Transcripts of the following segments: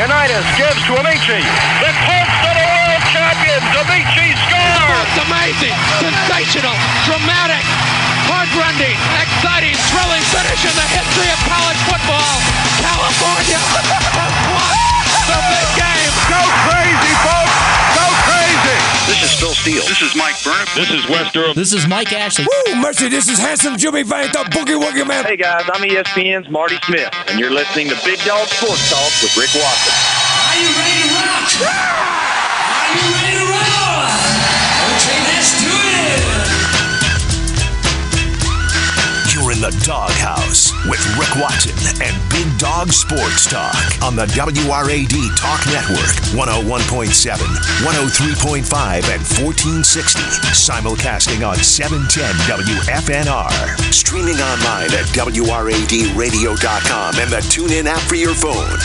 Unitas gives to Ameche. The Colts are the world champions. Ameche scores. Amazing, sensational, dramatic, heartrending, exciting, thrilling finish in the history of college football. California has won the big game. Go crazy, folks. Go crazy. This is Phil Steele. This is Mike Burnham. This is Wes Durham. This is Mike Ashley. Woo, mercy, this is handsome Jimmy Van, the boogie woogie man. Hey guys, I'm ESPN's Marty Smith, and you're listening to Big Dog Sports Talk with Rick Watson. Are you ready to rock? Are you ready to roll? The doghouse with Rick Watson and Big Dog Sports Talk on the WRAD Talk Network, 101.7, 103.5, and 1460. Simulcasting on 710 WFNR. Streaming online at WRADradio.com and the TuneIn app for your phone.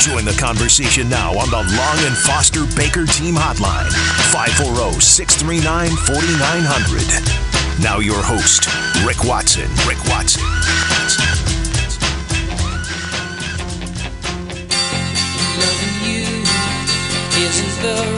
Join the conversation now on the Long and Foster Baker Team Hotline, 540 639 4900. Now your host, Rick Watson. Rick Watson. Loving you isn't the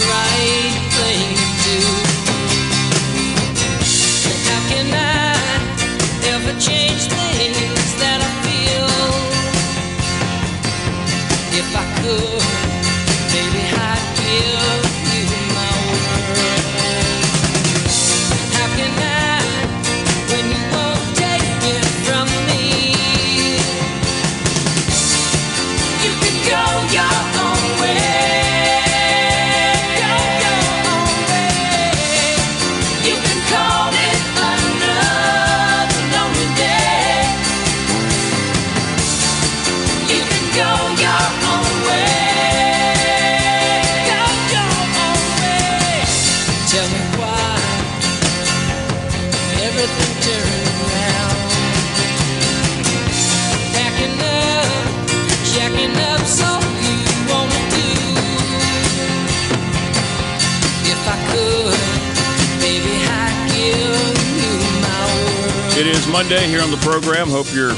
It is Monday here on the program. Hope you're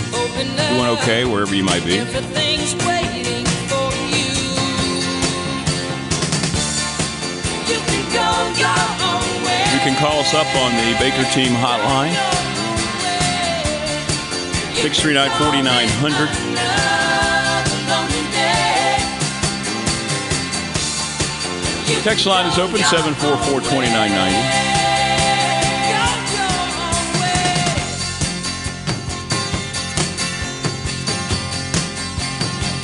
doing okay wherever you might be. Everything's waiting for you. You can go your own way. You can call us up on the Baker Team Hotline, 639 4900. Text line is open 744 2990.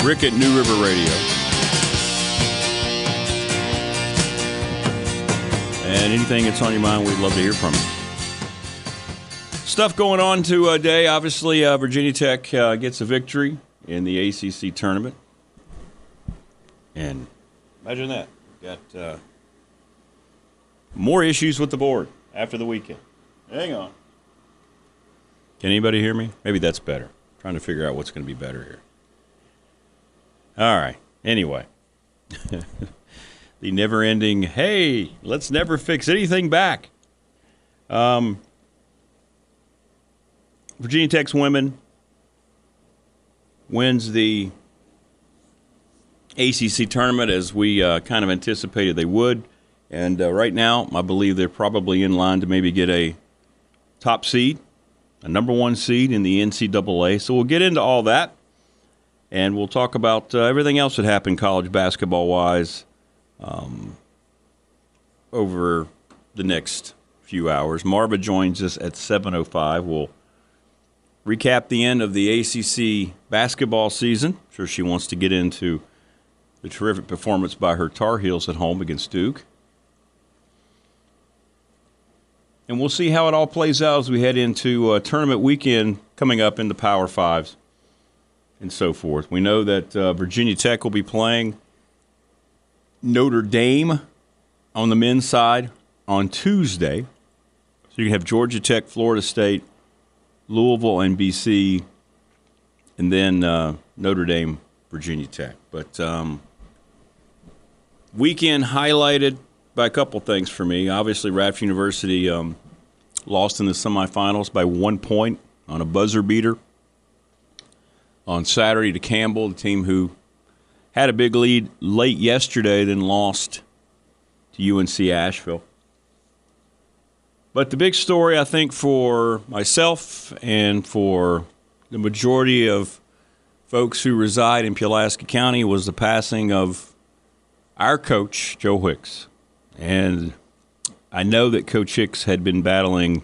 Rick at New River Radio. And anything that's on your mind, we'd love to hear from you. Stuff going on today. Obviously, uh, Virginia Tech uh, gets a victory in the ACC tournament. And imagine that. Got uh, more issues with the board after the weekend. Hang on. Can anybody hear me? Maybe that's better. trying to figure out what's going to be better here. All right. Anyway, the never ending, hey, let's never fix anything back. Um, Virginia Tech's women wins the ACC tournament as we uh, kind of anticipated they would. And uh, right now, I believe they're probably in line to maybe get a top seed, a number one seed in the NCAA. So we'll get into all that. And we'll talk about uh, everything else that happened college basketball wise um, over the next few hours. Marva joins us at 7.05. We'll recap the end of the ACC basketball season. I'm sure she wants to get into the terrific performance by her Tar Heels at home against Duke. And we'll see how it all plays out as we head into uh, tournament weekend coming up in the Power Fives and so forth. We know that uh, Virginia Tech will be playing Notre Dame on the men's side on Tuesday. So you have Georgia Tech, Florida State, Louisville, and BC, and then uh, Notre Dame, Virginia Tech. But um, weekend highlighted by a couple things for me. Obviously, Radford University um, lost in the semifinals by one point on a buzzer beater on Saturday to Campbell, the team who had a big lead late yesterday, then lost to UNC Asheville. But the big story, I think, for myself and for the majority of folks who reside in Pulaski County was the passing of our coach, Joe Hicks. And I know that Coach Hicks had been battling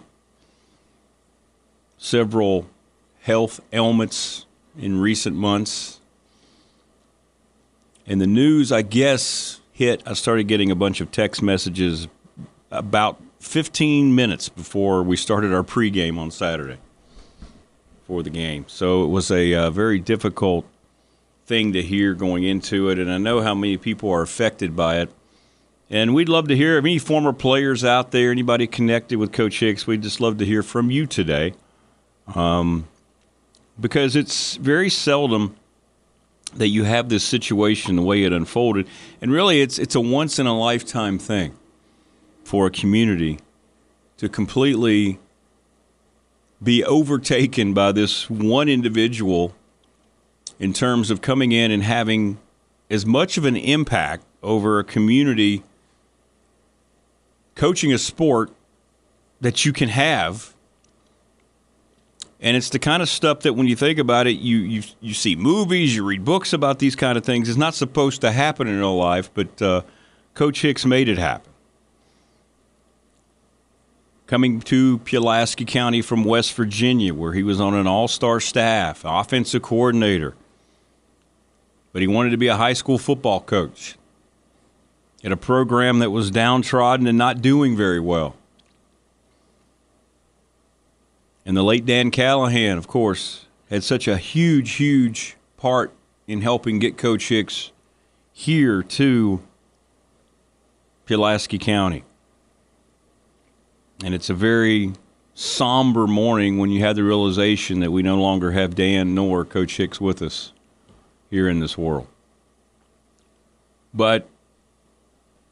several health ailments in recent months. And the news, I guess, hit. I started getting a bunch of text messages about 15 minutes before we started our pregame on Saturday for the game. So it was a uh, very difficult thing to hear going into it, and I know how many people are affected by it. And we'd love to hear any former players out there, anybody connected with Coach Hicks. We'd just love to hear from you today, um, because it's very seldom that you have this situation the way it unfolded, and really, it's it's a once in a lifetime thing for a community to completely be overtaken by this one individual in terms of coming in and having as much of an impact over a community coaching a sport that you can have and it's the kind of stuff that when you think about it you, you you see movies you read books about these kind of things it's not supposed to happen in real life but uh, coach hicks made it happen coming to Pulaski County from West Virginia, where he was on an all star staff, offensive coordinator. But he wanted to be a high school football coach at a program that was downtrodden and not doing very well. And the late Dan Callahan, of course, had such a huge, huge part in helping get Coach Hicks here to Pulaski County. And it's a very somber morning when you have the realization that we no longer have Dan nor Coach Hicks with us here in this world. But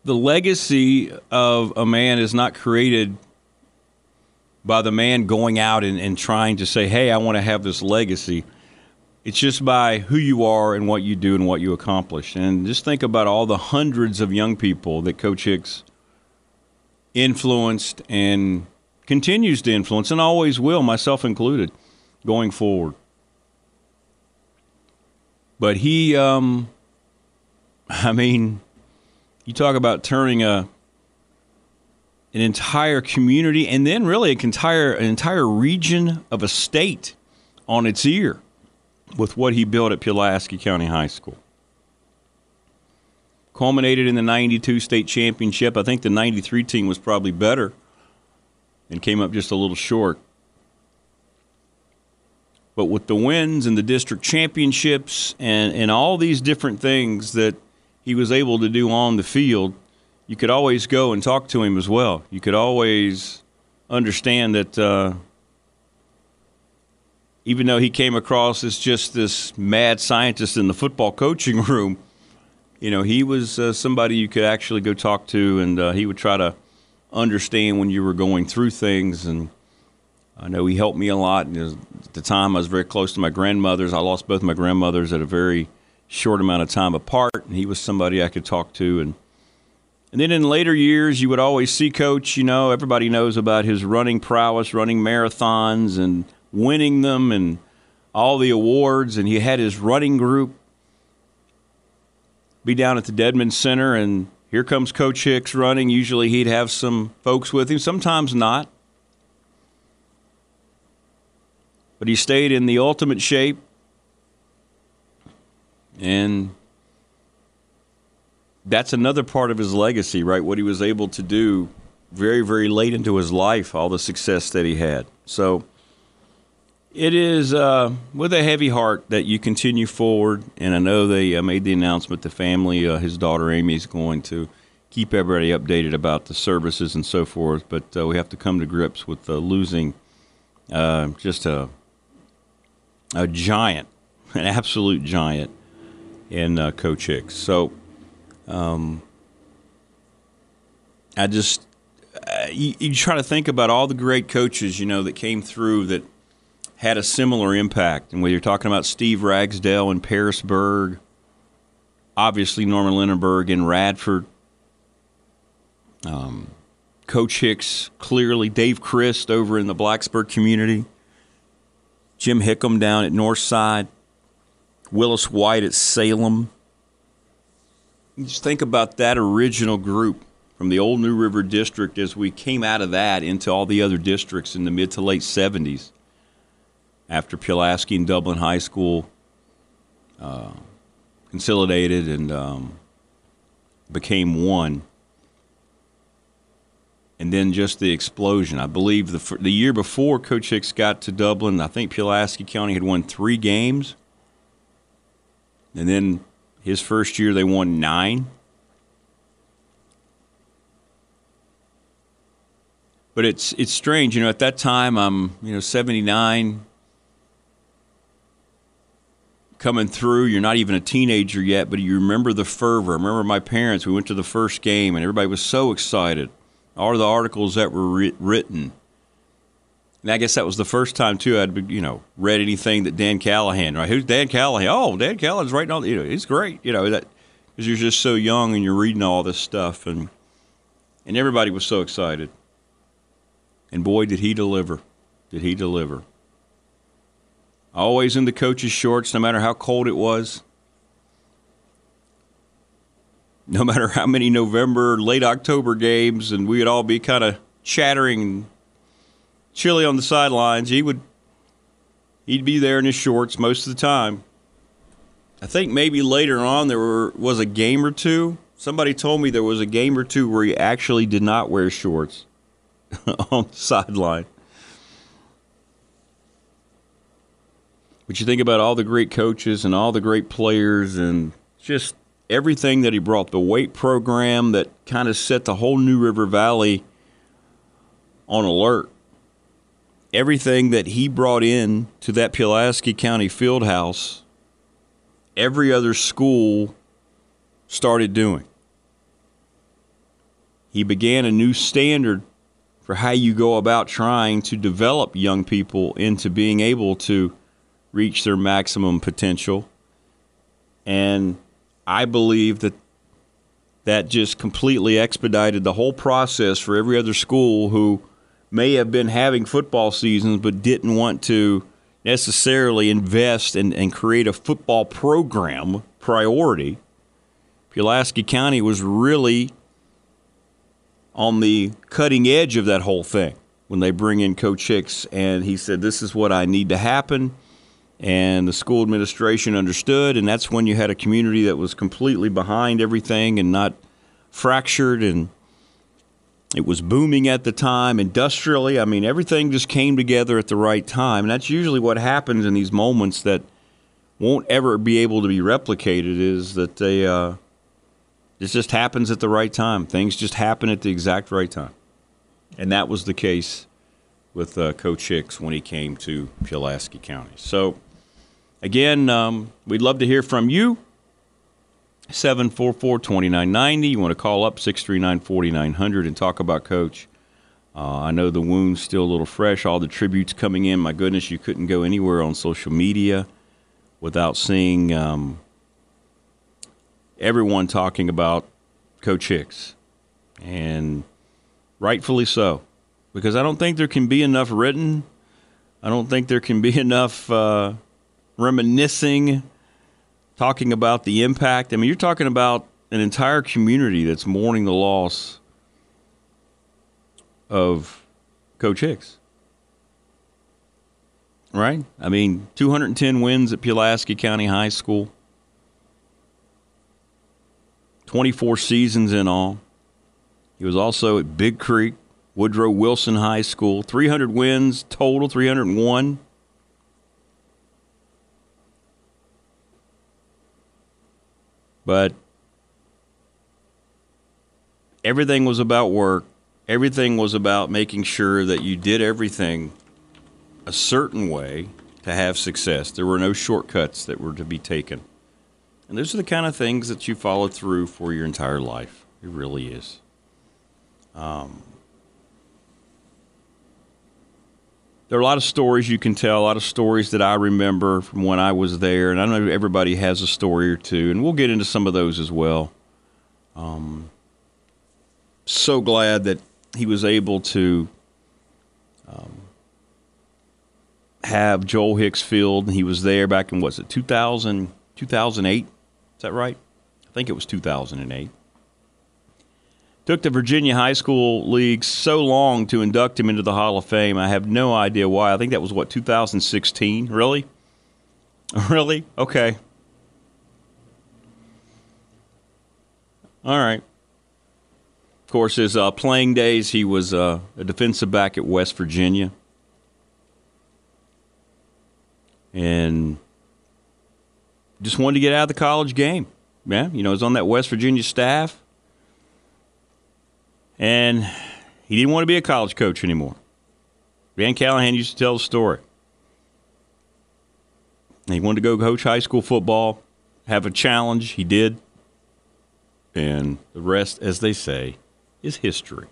the legacy of a man is not created by the man going out and, and trying to say, hey, I want to have this legacy. It's just by who you are and what you do and what you accomplish. And just think about all the hundreds of young people that Coach Hicks influenced and continues to influence and always will, myself included, going forward. But he, um, I mean, you talk about turning a an entire community and then really an entire an entire region of a state on its ear with what he built at Pulaski County High School culminated in the 92 state championship. I think the 93 team was probably better and came up just a little short. But with the wins and the district championships and, and all these different things that he was able to do on the field, you could always go and talk to him as well. You could always understand that uh, even though he came across as just this mad scientist in the football coaching room, you know, he was uh, somebody you could actually go talk to, and uh, he would try to understand when you were going through things. And I know he helped me a lot. And at the time, I was very close to my grandmothers. I lost both my grandmothers at a very short amount of time apart, and he was somebody I could talk to. And and then in later years, you would always see Coach. You know, everybody knows about his running prowess, running marathons, and winning them, and all the awards. And he had his running group be down at the Dedmon Center, and here comes Coach Hicks running. Usually he'd have some folks with him, sometimes not. But he stayed in the ultimate shape, and that's another part of his legacy, right? What he was able to do very, very late into his life, all the success that he had. So, it is uh, with a heavy heart that you continue forward, and I know they uh, made the announcement. The family, uh, his daughter Amy, is going to keep everybody updated about the services and so forth. But uh, we have to come to grips with uh, losing uh, just a a giant, an absolute giant in Coach Hicks. So, um, I just you, you try to think about all the great coaches you know that came through that had a similar impact. And whether you're talking about Steve Ragsdale in Pearisburg, obviously Norman Lindenberg in Radford. Um, Coach Hicks, clearly. Dave Christ over in the Blacksburg community. Jim Hickam down at Northside. Willis White at Salem. Just think about that original group from the old New River District as we came out of that into all the other districts in the mid to late 70s after Pulaski and Dublin High School uh, consolidated and um, became one. And then just the explosion. I believe the, the year before Coach Hicks got to Dublin, I think Pulaski County had won three games. And then his first year, they won nine. But it's it's strange, you know. At that time, I'm you know 79, coming through. You're not even a teenager yet, but you remember the fervor. I remember my parents. We went to the first game, and everybody was so excited. All the articles that were writ- written. And I guess that was the first time too I'd you know read anything that Dan Callahan. Right? Who's Dan Callahan? Oh, Dan Callahan's writing all. You know, he's great. You know that because you're just so young and you're reading all this stuff, and and everybody was so excited. And boy, did he deliver! Did he deliver? Always in the coach's shorts, no matter how cold it was. No matter how many November, late October games, and we would all be kind of chattering, chilly on the sidelines. He would, he'd be there in his shorts most of the time. I think maybe later on there were, was a game or two. Somebody told me there was a game or two where he actually did not wear shorts on the sideline. But you think about all the great coaches and all the great players and just everything that he brought the weight program that kind of set the whole New River Valley on alert. Everything that he brought in to that Pulaski County field house, every other school started doing. He began a new standard for how you go about trying to develop young people into being able to reach their maximum potential. And I believe that that just completely expedited the whole process for every other school who may have been having football seasons but didn't want to necessarily invest and, and create a football program priority. Pulaski County was really on the cutting edge of that whole thing when they bring in Coach Hicks, and he said, This is what I need to happen and the school administration understood and that's when you had a community that was completely behind everything and not fractured and it was booming at the time industrially i mean everything just came together at the right time and that's usually what happens in these moments that won't ever be able to be replicated is that they uh, it just happens at the right time. Things just happen at the exact right time. And that was the case with uh, coach hicks when he came to pulaski county. So Again, um, we'd love to hear from you. 744 2990. You want to call up 639 4900 and talk about Coach. Uh, I know the wound's still a little fresh. All the tributes coming in. My goodness, you couldn't go anywhere on social media without seeing um, everyone talking about Coach Hicks. And rightfully so, because I don't think there can be enough written. I don't think there can be enough. Uh, reminiscing, talking about the impact. I mean, you're talking about an entire community that's mourning the loss of Coach Hicks. Right? I mean, 210 wins at Pulaski County High School, 24 seasons in all. He was also at Big Creek, Woodrow Wilson High School, 300 wins total, 301. But everything was about work. Everything was about making sure that you did everything a certain way to have success. There were no shortcuts that were to be taken. And those are the kind of things that you follow through for your entire life. It really is. Um, there are a lot of stories you can tell, a lot of stories that I remember from when I was there, and I know everybody has a story or two, and we'll get into some of those as well. Um, so glad that he was able to um, have Joe Hicks field. He was there back in what's it 2000, 2008? Is that right? I think it was 2008. Took the Virginia High School League so long to induct him into the Hall of Fame. I have no idea why. I think that was what 2016. Really? Really? Okay. All right. Of course, his uh, playing days, he was uh, a defensive back at West Virginia. And just wanted to get out of the college game. Yeah, you know, he was on that West Virginia staff. And he didn't want to be a college coach anymore. Dan Callahan used to tell the story. He wanted to go coach high school football, have a challenge. He did. And the rest, as they say, is history.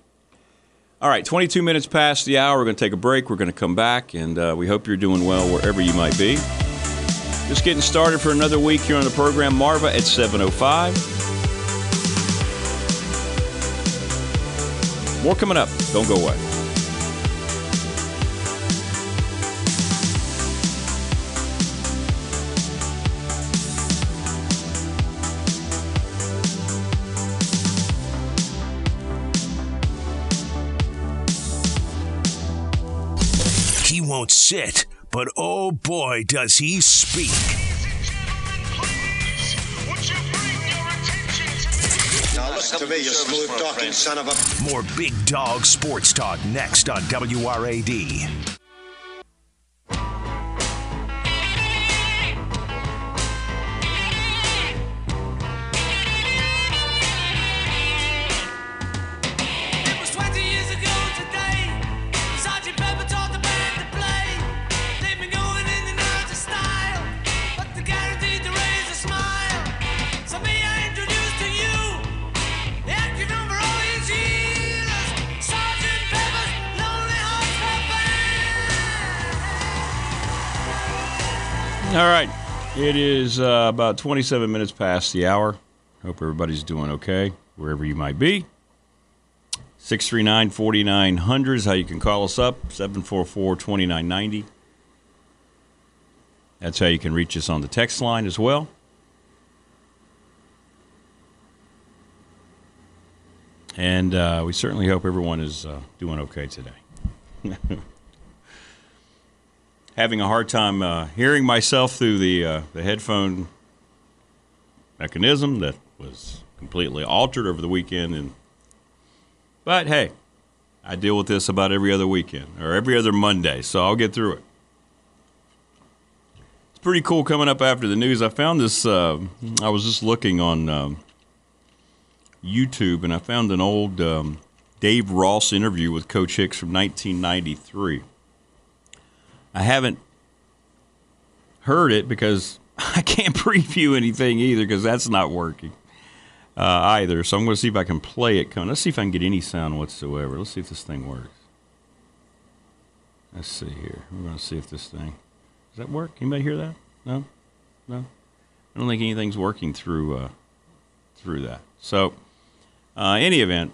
All right, 22 minutes past the hour. We're going to take a break. We're going to come back, and uh, we hope you're doing well wherever you might be. Just getting started for another week here on the program. Marva at 7.05. More coming up. Don't go away. He won't sit, but oh boy, does he speak. To me, you smooth talking son of a. More Big Dog Sports Talk next on WRAD. It is uh, about 27 minutes past the hour. Hope everybody's doing okay, wherever you might be. 639 4900 is how you can call us up, 744 2990. That's how you can reach us on the text line as well. And uh, we certainly hope everyone is uh, doing okay today. Having a hard time uh, hearing myself through the, uh, the headphone mechanism that was completely altered over the weekend. And but hey, I deal with this about every other weekend or every other Monday, so I'll get through it. It's pretty cool coming up after the news. I found this. Uh, I was just looking on um, YouTube, and I found an old um, Dave Ross interview with Coach Hicks from 1993. I haven't heard it because I can't preview anything either because that's not working uh, either. So I'm going to see if I can play it. Coming. Let's see if I can get any sound whatsoever. Let's see if this thing works. Let's see here. We're going to see if this thing does that work. Anybody hear that? No, no. I don't think anything's working through uh, through that. So, uh, any event,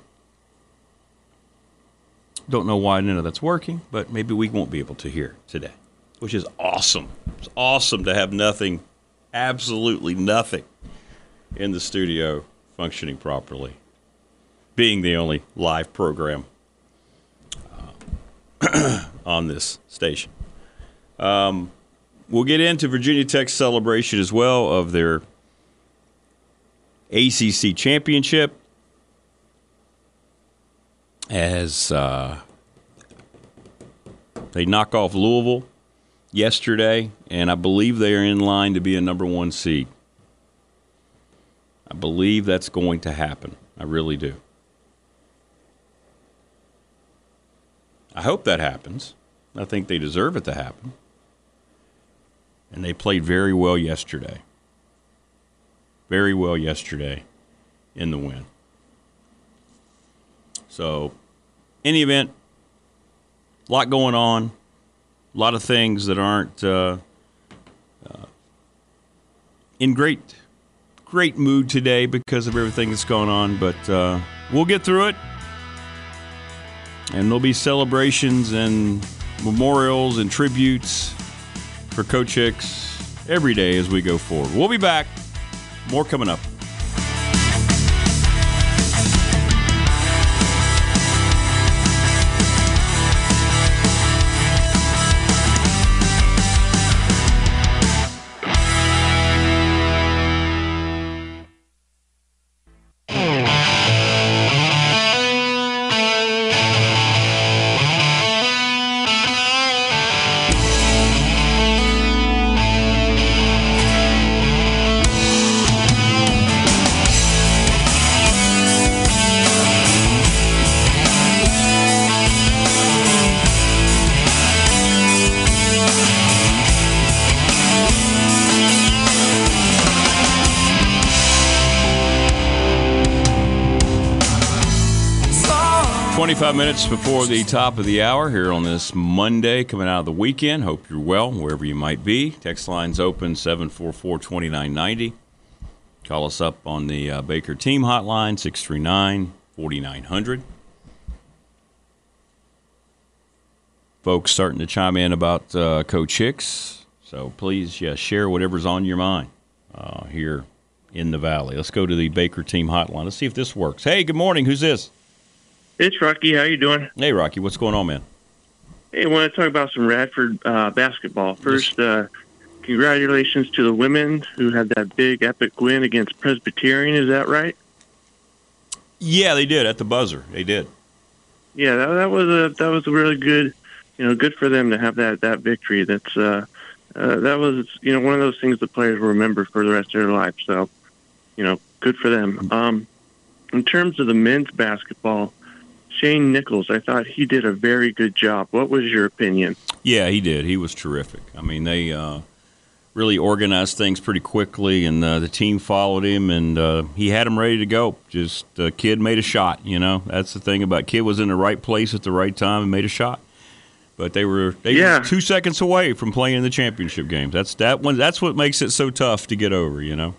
don't know why none of that's working, but maybe we won't be able to hear today, which is awesome. It's awesome to have nothing, absolutely nothing, in the studio functioning properly, being the only live program uh, on this station. Um, we'll get into Virginia Tech's celebration as well of their ACC championship as uh, they knock off Louisville yesterday, and I believe they are in line to be a number one seed. I believe that's going to happen. I really do. I hope that happens. I think they deserve it to happen. And they played very well yesterday. Very well yesterday in the win. So, any event, a lot going on. a lot of things that aren't uh, uh, in great great mood today because of everything that's going on, but uh, we'll get through it. And there'll be celebrations and memorials and tributes for Coach Hicks every day as we go forward. We'll be back. More coming up. Minutes before the top of the hour here on this Monday, coming out of the weekend. Hope you're well wherever you might be. Text lines open 744-2990. Call us up on the uh, Baker Team Hotline 639-4900. Folks starting to chime in about uh, Coach Hicks, so please, yeah, share whatever's on your mind uh, here in the Valley. Let's go to the Baker Team Hotline. Let's see if this works. Hey, good morning. Who's this? It's Rocky. How you doing? Hey, Rocky. What's going on, man? Hey, I want to talk about some Radford uh, basketball. First, uh, congratulations to the women who had that big epic win against Presbyterian. Is that right? Yeah, they did at the buzzer. They did. Yeah, that, that was a that was a really good, you know, good for them to have that that victory. That's uh, uh, that was you know one of those things the players will remember for the rest of their life. So, you know, good for them. Um, in terms of the men's basketball, Shane Nichols, I thought he did a very good job. What was your opinion? Yeah, he did. He was terrific. I mean, they uh, really organized things pretty quickly, and uh, the team followed him, and uh, he had him ready to go. Just uh, kid made a shot. You know, that's the thing about kid was in the right place at the right time and made a shot. But they were they Yeah. were two seconds away from playing in the championship games. That's that one. That's what makes it so tough to get over. You know.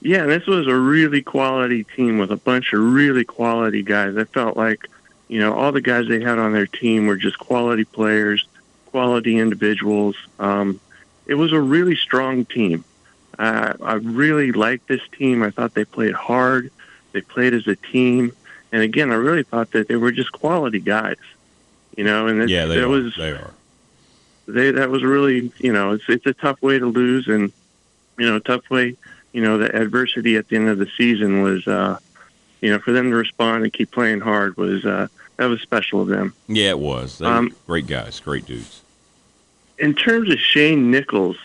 Yeah, this was a really quality team with a bunch of really quality guys. I felt like, you know, all the guys they had on their team were just quality players, quality individuals. Um, it was a really strong team. Uh, I really liked this team. I thought they played hard. They played as a team. And again, I really thought that they were just quality guys. You know, and it, Yeah, they are. was they are. they that was really you know it's it's a tough way to lose and you know tough way you know the adversity at the end of the season was uh you know for them to respond and keep playing hard was uh that was special of them Yeah, it was. Um, great guys, great dudes. in terms of Shane Nichols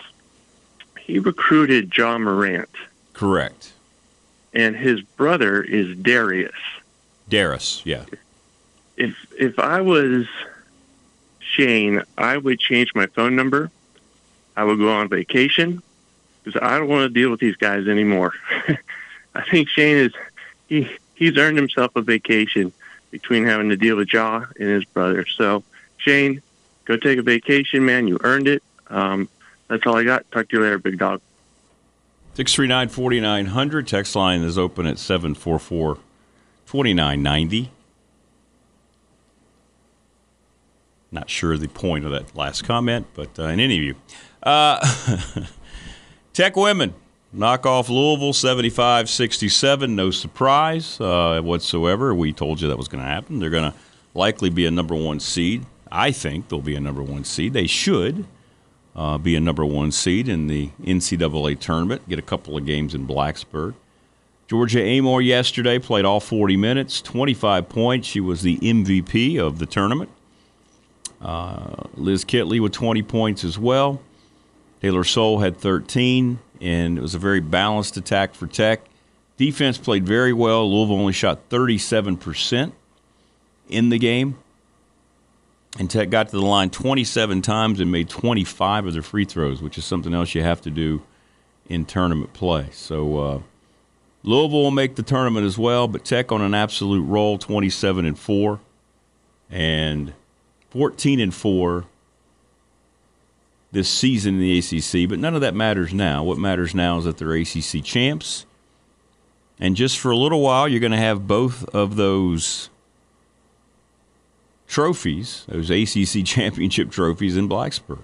he recruited Ja Morant Correct. and his brother is Darius Darius, yeah. if if I was Shane I would change my phone number I would go on vacation because I don't want to deal with these guys anymore. I think Shane is he he's earned himself a vacation between having to deal with Ja and his brother. So Shane, go take a vacation, man. You earned it. Um, that's all I got. Talk to you later, big dog. 639 4900. Text line is open at 744 2990. Not sure the point of that last comment, but uh, in any of you. Uh, Tech women knock off Louisville 75 67. No surprise uh, whatsoever. We told you that was going to happen. They're going to likely be a number one seed. I think they'll be a number one seed. They should uh, be a number one seed in the NCAA tournament, get a couple of games in Blacksburg. Georgia Amoore yesterday played all 40 minutes, 25 points. She was the MVP of the tournament. Uh, Liz Kitley with 20 points as well. Taylor Soule had 13, and it was a very balanced attack for Tech. Defense played very well. Louisville only shot 37% in the game. And Tech got to the line 27 times and made 25 of their free throws, which is something else you have to do in tournament play. So uh, Louisville will make the tournament as well, but Tech on an absolute roll, 27 and four, and 14 and four this season in the ACC, but none of that matters now. What matters now is that they're ACC champs. And just for a little while, you're going to have both of those trophies, those ACC championship trophies in Blacksburg.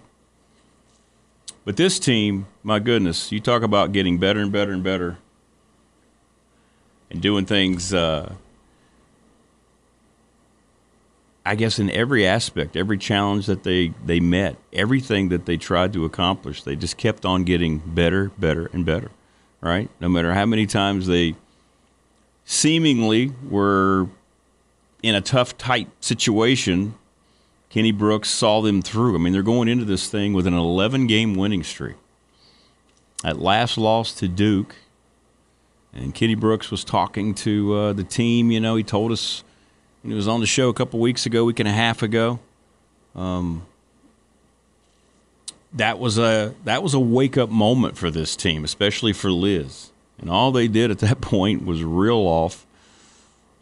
But this team, my goodness, you talk about getting better and better and better and doing things, uh, I guess, in every aspect, every challenge that they, they met, everything that they tried to accomplish, they just kept on getting better, better, and better, right? No matter how many times they seemingly were in a tough, tight situation, Kenny Brooks saw them through. I mean, they're going into this thing with an 11 game winning streak. At last loss to Duke, and Kenny Brooks was talking to uh, the team. You know, he told us he was on the show a couple weeks ago, week and a half ago. Um, that was a that was a wake up moment for this team, especially for Liz. And all they did at that point was reel off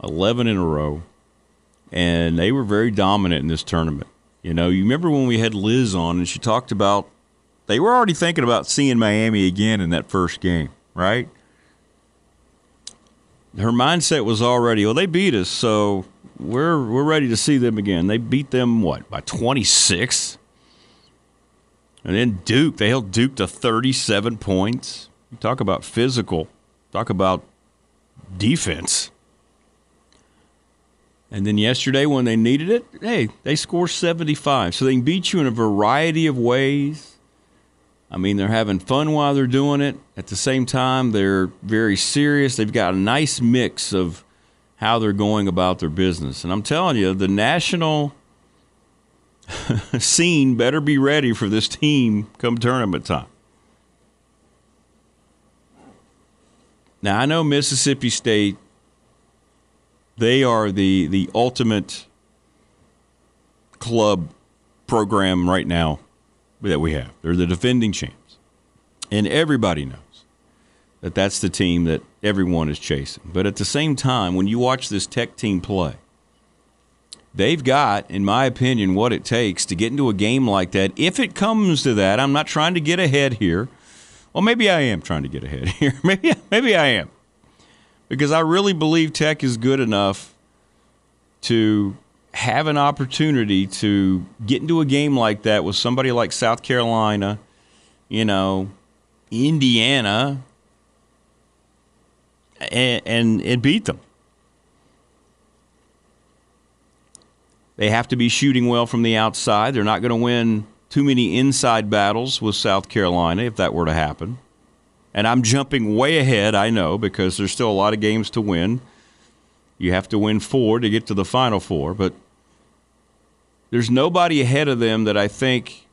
11 in a row, and they were very dominant in this tournament. You know, you remember when we had Liz on and she talked about they were already thinking about seeing Miami again in that first game, right? Her mindset was already, well, they beat us, so we're we're ready to see them again. They beat them what by 26, and then Duke they held Duke to 37 points. You talk about physical, talk about defense. And then yesterday, when they needed it, hey, they score 75. So they can beat you in a variety of ways. I mean, they're having fun while they're doing it. At the same time, they're very serious. They've got a nice mix of how they're going about their business. And I'm telling you, the national scene better be ready for this team come tournament time. Now, I know Mississippi State, they are the, the ultimate club program right now that we have. They're the defending champs. And everybody knows that that's the team that everyone is chasing. But at the same time, when you watch this Tech team play, they've got, in my opinion, what it takes to get into a game like that. If it comes to that, I'm not trying to get ahead here. Well, maybe I am trying to get ahead here. maybe, maybe I am. Because I really believe Tech is good enough to have an opportunity to get into a game like that with somebody like South Carolina, you know, Indiana, and, and, and beat them. They have to be shooting well from the outside. They're not going to win too many inside battles with South Carolina if that were to happen. And I'm jumping way ahead, I know, because there's still a lot of games to win. You have to win four to get to the final four, but there's nobody ahead of them that I think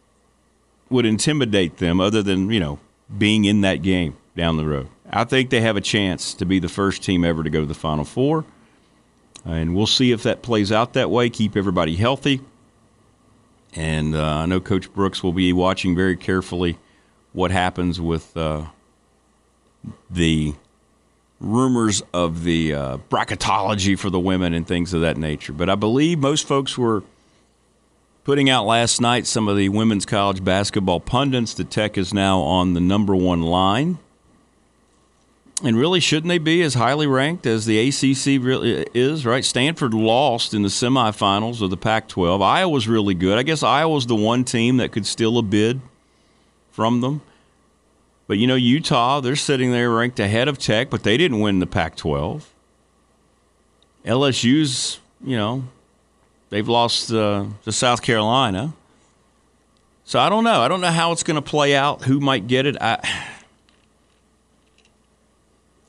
would intimidate them other than, you know, being in that game down the road. I think they have a chance to be the first team ever to go to the Final Four. And we'll see if that plays out that way. Keep everybody healthy. And uh, I know Coach Brooks will be watching very carefully what happens with uh, the rumors of the uh, bracketology for the women and things of that nature. But I believe most folks were putting out last night some of the women's college basketball pundits The Tech is now on the number one line. And really, shouldn't they be as highly ranked as the ACC really is? Right? Stanford lost in the semifinals of the Pac-12. Iowa's really good. I guess Iowa's the one team that could steal a bid from them. But you know, Utah, they're sitting there ranked ahead of Tech, but they didn't win the Pac-12. LSU's, you know, they've lost uh, to South Carolina. So I don't know. I don't know how it's going to play out. Who might get it? I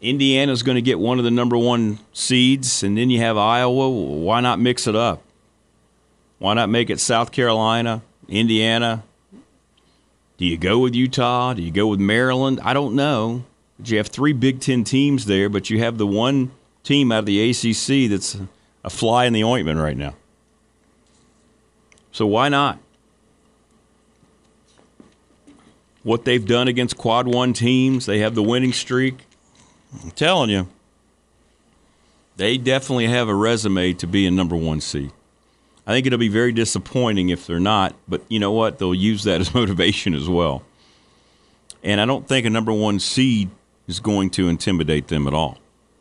Indiana's going to get one of the number one seeds, and then you have Iowa. Why not mix it up? Why not make it South Carolina, Indiana? Do you go with Utah? Do you go with Maryland? I don't know. You have three Big Ten teams there, but you have the one team out of the ACC that's a fly in the ointment right now. So why not? What they've done against quad one teams, they have the winning streak. I'm telling you, they definitely have a resume to be a number one seed. I think it'll be very disappointing if they're not, but you know what? They'll use that as motivation as well. And I don't think a number one seed is going to intimidate them at all.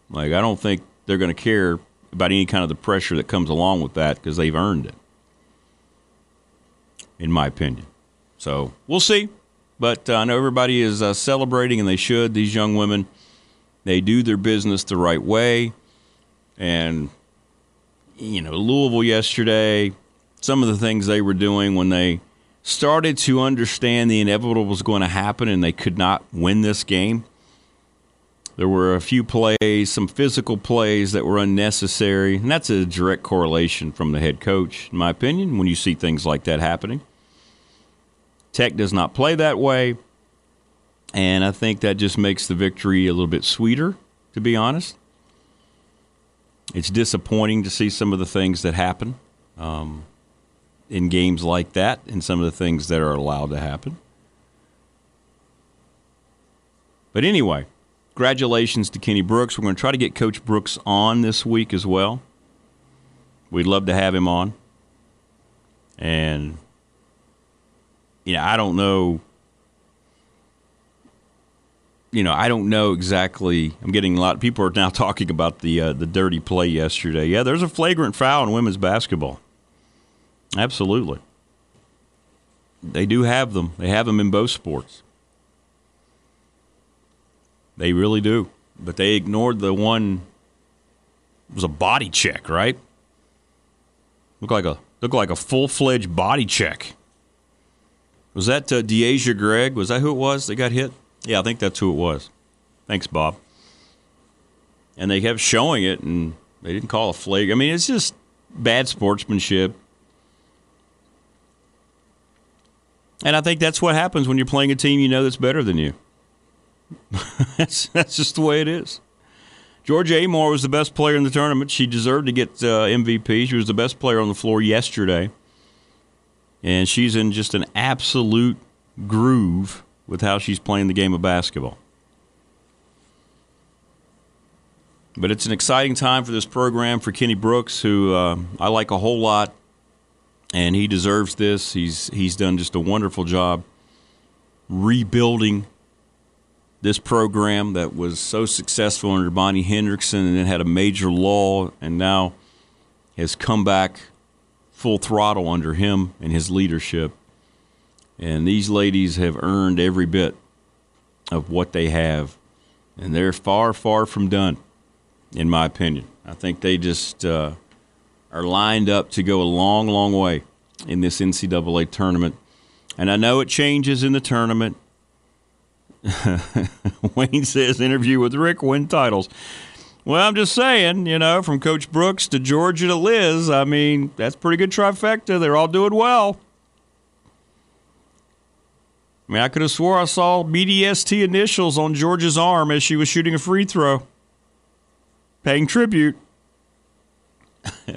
Like, I don't think they're going to care about any kind of the pressure that comes along with that because they've earned it, in my opinion. So we'll see. But uh, I know everybody is uh, celebrating, and they should. These young women, they do their business the right way. And, you know, Louisville yesterday, some of the things they were doing when they started to understand the inevitable was going to happen and they could not win this game. There were a few plays, some physical plays that were unnecessary, and that's a direct correlation from the head coach, in my opinion, when you see things like that happening. Tech does not play that way, and I think that just makes the victory a little bit sweeter, to be honest. It's disappointing to see some of the things that happen um, in games like that and some of the things that are allowed to happen. But anyway, congratulations to Kenny Brooks. We're going to try to get Coach Brooks on this week as well. We'd love to have him on. And, you know, I don't know. You know, I don't know exactly. I'm getting a lot. People are now talking about the uh, the dirty play yesterday. Yeah, there's a flagrant foul in women's basketball. Absolutely. They do have them. They have them in both sports. They really do. But they ignored the one. It was a body check, right? Look like a looked like a full fledged body check. Was that uh, D'asia Gregg? Was that who it was that got hit? Yeah, I think that's who it was. Thanks, Bob. And they kept showing it, and they didn't call a flag. I mean, it's just bad sportsmanship. And I think that's what happens when you're playing a team you know that's better than you. that's, that's just the way it is. Georgia Amoore was the best player in the tournament. She deserved to get uh, MVP. She was the best player on the floor yesterday. And she's in just an absolute groove with how she's playing the game of basketball. But it's an exciting time for this program for Kenny Brooks, who uh, I like a whole lot, and he deserves this. He's he's done just a wonderful job rebuilding this program that was so successful under Bonnie Hendrickson and then had a major lull and now has come back full throttle under him and his leadership. And these ladies have earned every bit of what they have. And they're far, far from done, in my opinion. I think they just uh, are lined up to go a long, long way in this NCAA tournament. And I know it changes in the tournament. Wayne says interview with Rick win titles. Well, I'm just saying, you know, from Coach Brooks to Georgia to Liz, I mean, that's pretty good trifecta. They're all doing well. I mean, I could have swore I saw BDST initials on Georgia's arm as she was shooting a free throw, paying tribute.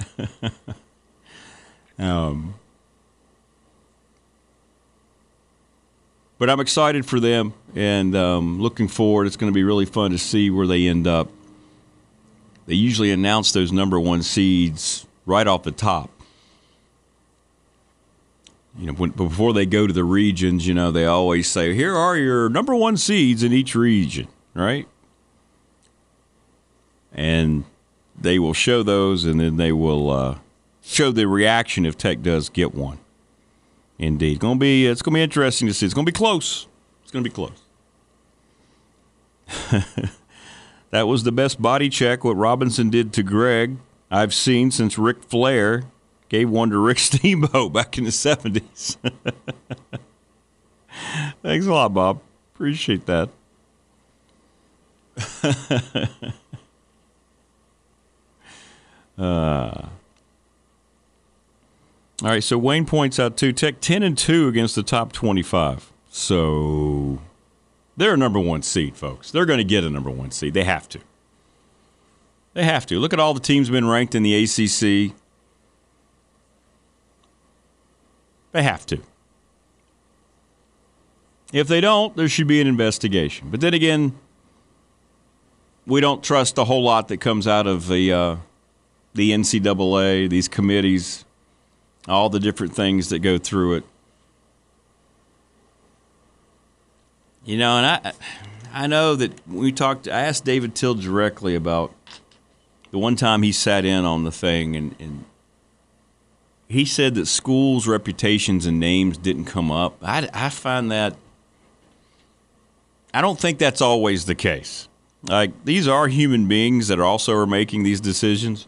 um, but I'm excited for them and um, looking forward. It's going to be really fun to see where they end up. They usually announce those number one seeds right off the top. You know, when, before they go to the regions, you know, they always say, "Here are your number one seeds in each region," right? And they will show those, and then they will uh, show the reaction if Tech does get one. Indeed, gonna be it's gonna be interesting to see. It's gonna be close. It's gonna be close. that was the best body check what Robinson did to Gregg I've seen since Ric Flair gave one to Rick Steamboat back in the seventies. Thanks a lot, Bob. Appreciate that. uh all right, so Wayne points out too, Tech ten and two against the top twenty-five. So they're a number one seed, folks. They're going to get a number one seed. They have to. They have to. Look at all the teams been ranked in the ACC. They have to. If they don't, there should be an investigation. But then again, we don't trust a whole lot that comes out of the uh, the NCAA, these committees all the different things that go through it. You know, and I I know that we talked. I asked David Teel directly about the one time he sat in on the thing, and, and he said that schools' reputations and names didn't come up. I, I find that I don't think that's always the case. Like these are human beings that are also are making these decisions.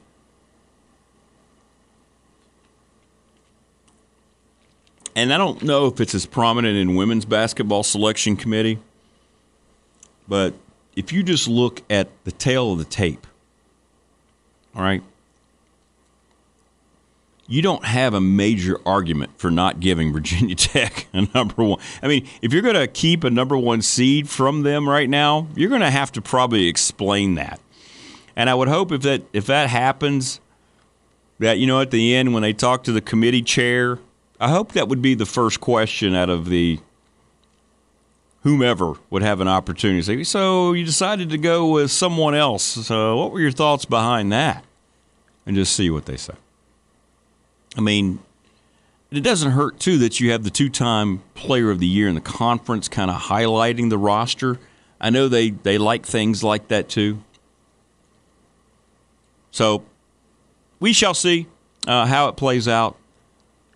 And I don't know if it's as prominent in women's basketball selection committee, but if you just look at the tale of the tape, all right, you don't have a major argument for not giving Virginia Tech a number one. I mean, if you're going to keep a number one seed from them right now, you're going to have to probably explain that. And I would hope if that if that happens, that you know at the end when they talk to the committee chair, I hope that would be the first question out of the whomever would have an opportunity to say, "So you decided to go with someone else. So what were your thoughts behind that?" And just see what they say. I mean, it doesn't hurt too that you have the two-time Player of the Year in the conference, kind of highlighting the roster. I know they they like things like that too. So we shall see uh, how it plays out.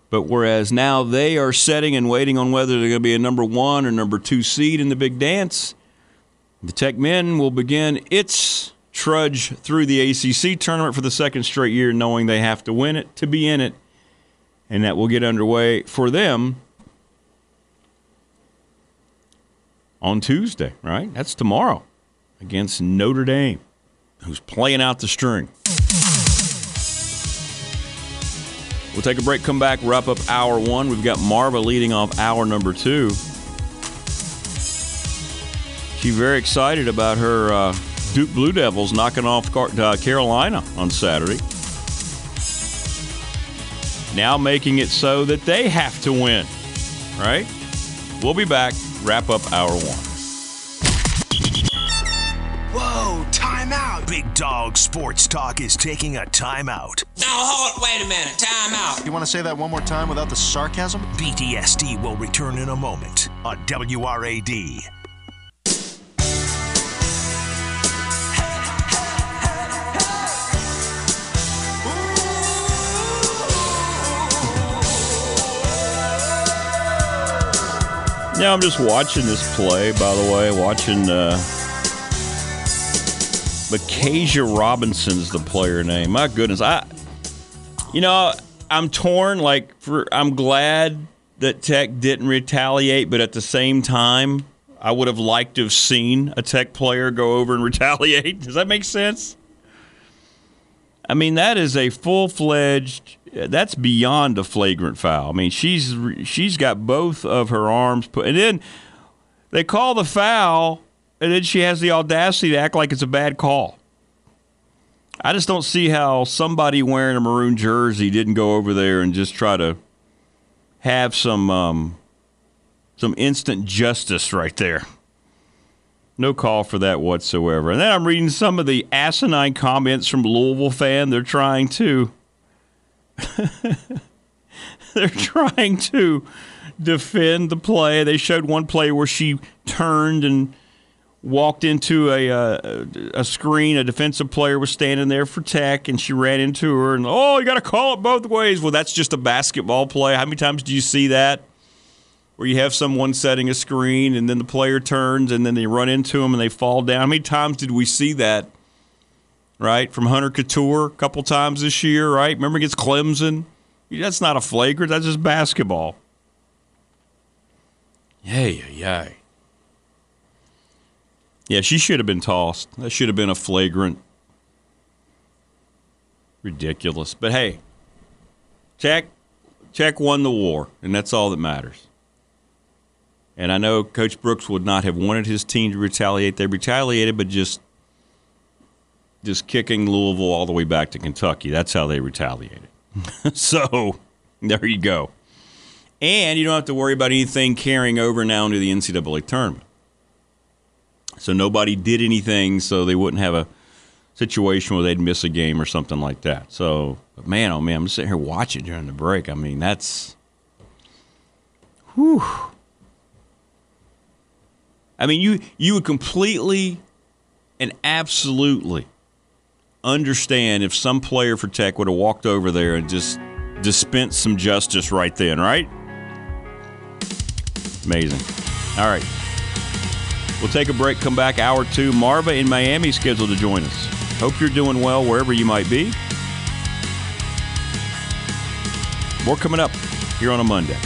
But whereas now they are setting and waiting on whether they're going to be a number one or number two seed in the big dance, the Tech men will begin its trudge through the ACC tournament for the second straight year, knowing they have to win it to be in it and that will get underway for them on Tuesday, right? That's tomorrow against Notre Dame, who's playing out the string. We'll take a break, come back, wrap up hour one. We've got Marva leading off hour number two. She's very excited about her uh, Duke Blue Devils knocking off uh, Carolina on Saturday now making it so that they have to win. Right? We'll be back, wrap up hour one. Whoa, timeout. Big Dog Sports Talk is taking a timeout. Now, hold, wait a minute, time out. You want to say that one more time without the sarcasm? BDSD will return in a moment on WRAD. Yeah, I'm just watching this play, by the way, watching uh Mykasa Robinson's the player name. My goodness. I you know, I'm torn like for I'm glad that Tech didn't retaliate, but at the same time, I would have liked to have seen a Tech player go over and retaliate. Does that make sense? I mean, that is a full-fledged that's beyond a flagrant foul. I mean, she's she's got both of her arms put, and then they call the foul, and then she has the audacity to act like it's a bad call. I just don't see how somebody wearing a maroon jersey didn't go over there and just try to have some um, some instant justice right there. No call for that whatsoever. And then I'm reading some of the asinine comments from Louisville fan. They're trying to they're trying to defend the play. They showed one play where she turned and walked into a uh, a screen. A defensive player was standing there for Tech, and she ran into her. And oh, you got to call it both ways. Well, that's just a basketball play. How many times do you see that? Where you have someone setting a screen, and then the player turns, and then they run into them, and they fall down. How many times did we see that? right? From Hunter Cattoor a couple times this year, right? Remember against Clemson? That's not a flagrant. That's just basketball. Yay, yay. Yeah, she should have been tossed. That should have been a flagrant. Ridiculous. But hey, Tech, Tech won the war, and that's all that matters. And I know Coach Brooks would not have wanted his team to retaliate. They retaliated, but just just kicking Louisville all the way back to Kentucky. That's how they retaliated. so there you go. And you don't have to worry about anything carrying over now into the NCAA tournament. So nobody did anything so they wouldn't have a situation where they'd miss a game or something like that. So, man, oh man, I'm sitting here watching during the break. I mean, that's. Whew. I mean, you you would completely and absolutely understand if some player for Tech would have walked over there and just dispensed some justice right then, right? Amazing. All right. We'll take a break, come back hour two. Marva in Miami scheduled to join us. Hope you're doing well wherever you might be. More coming up here on a Monday.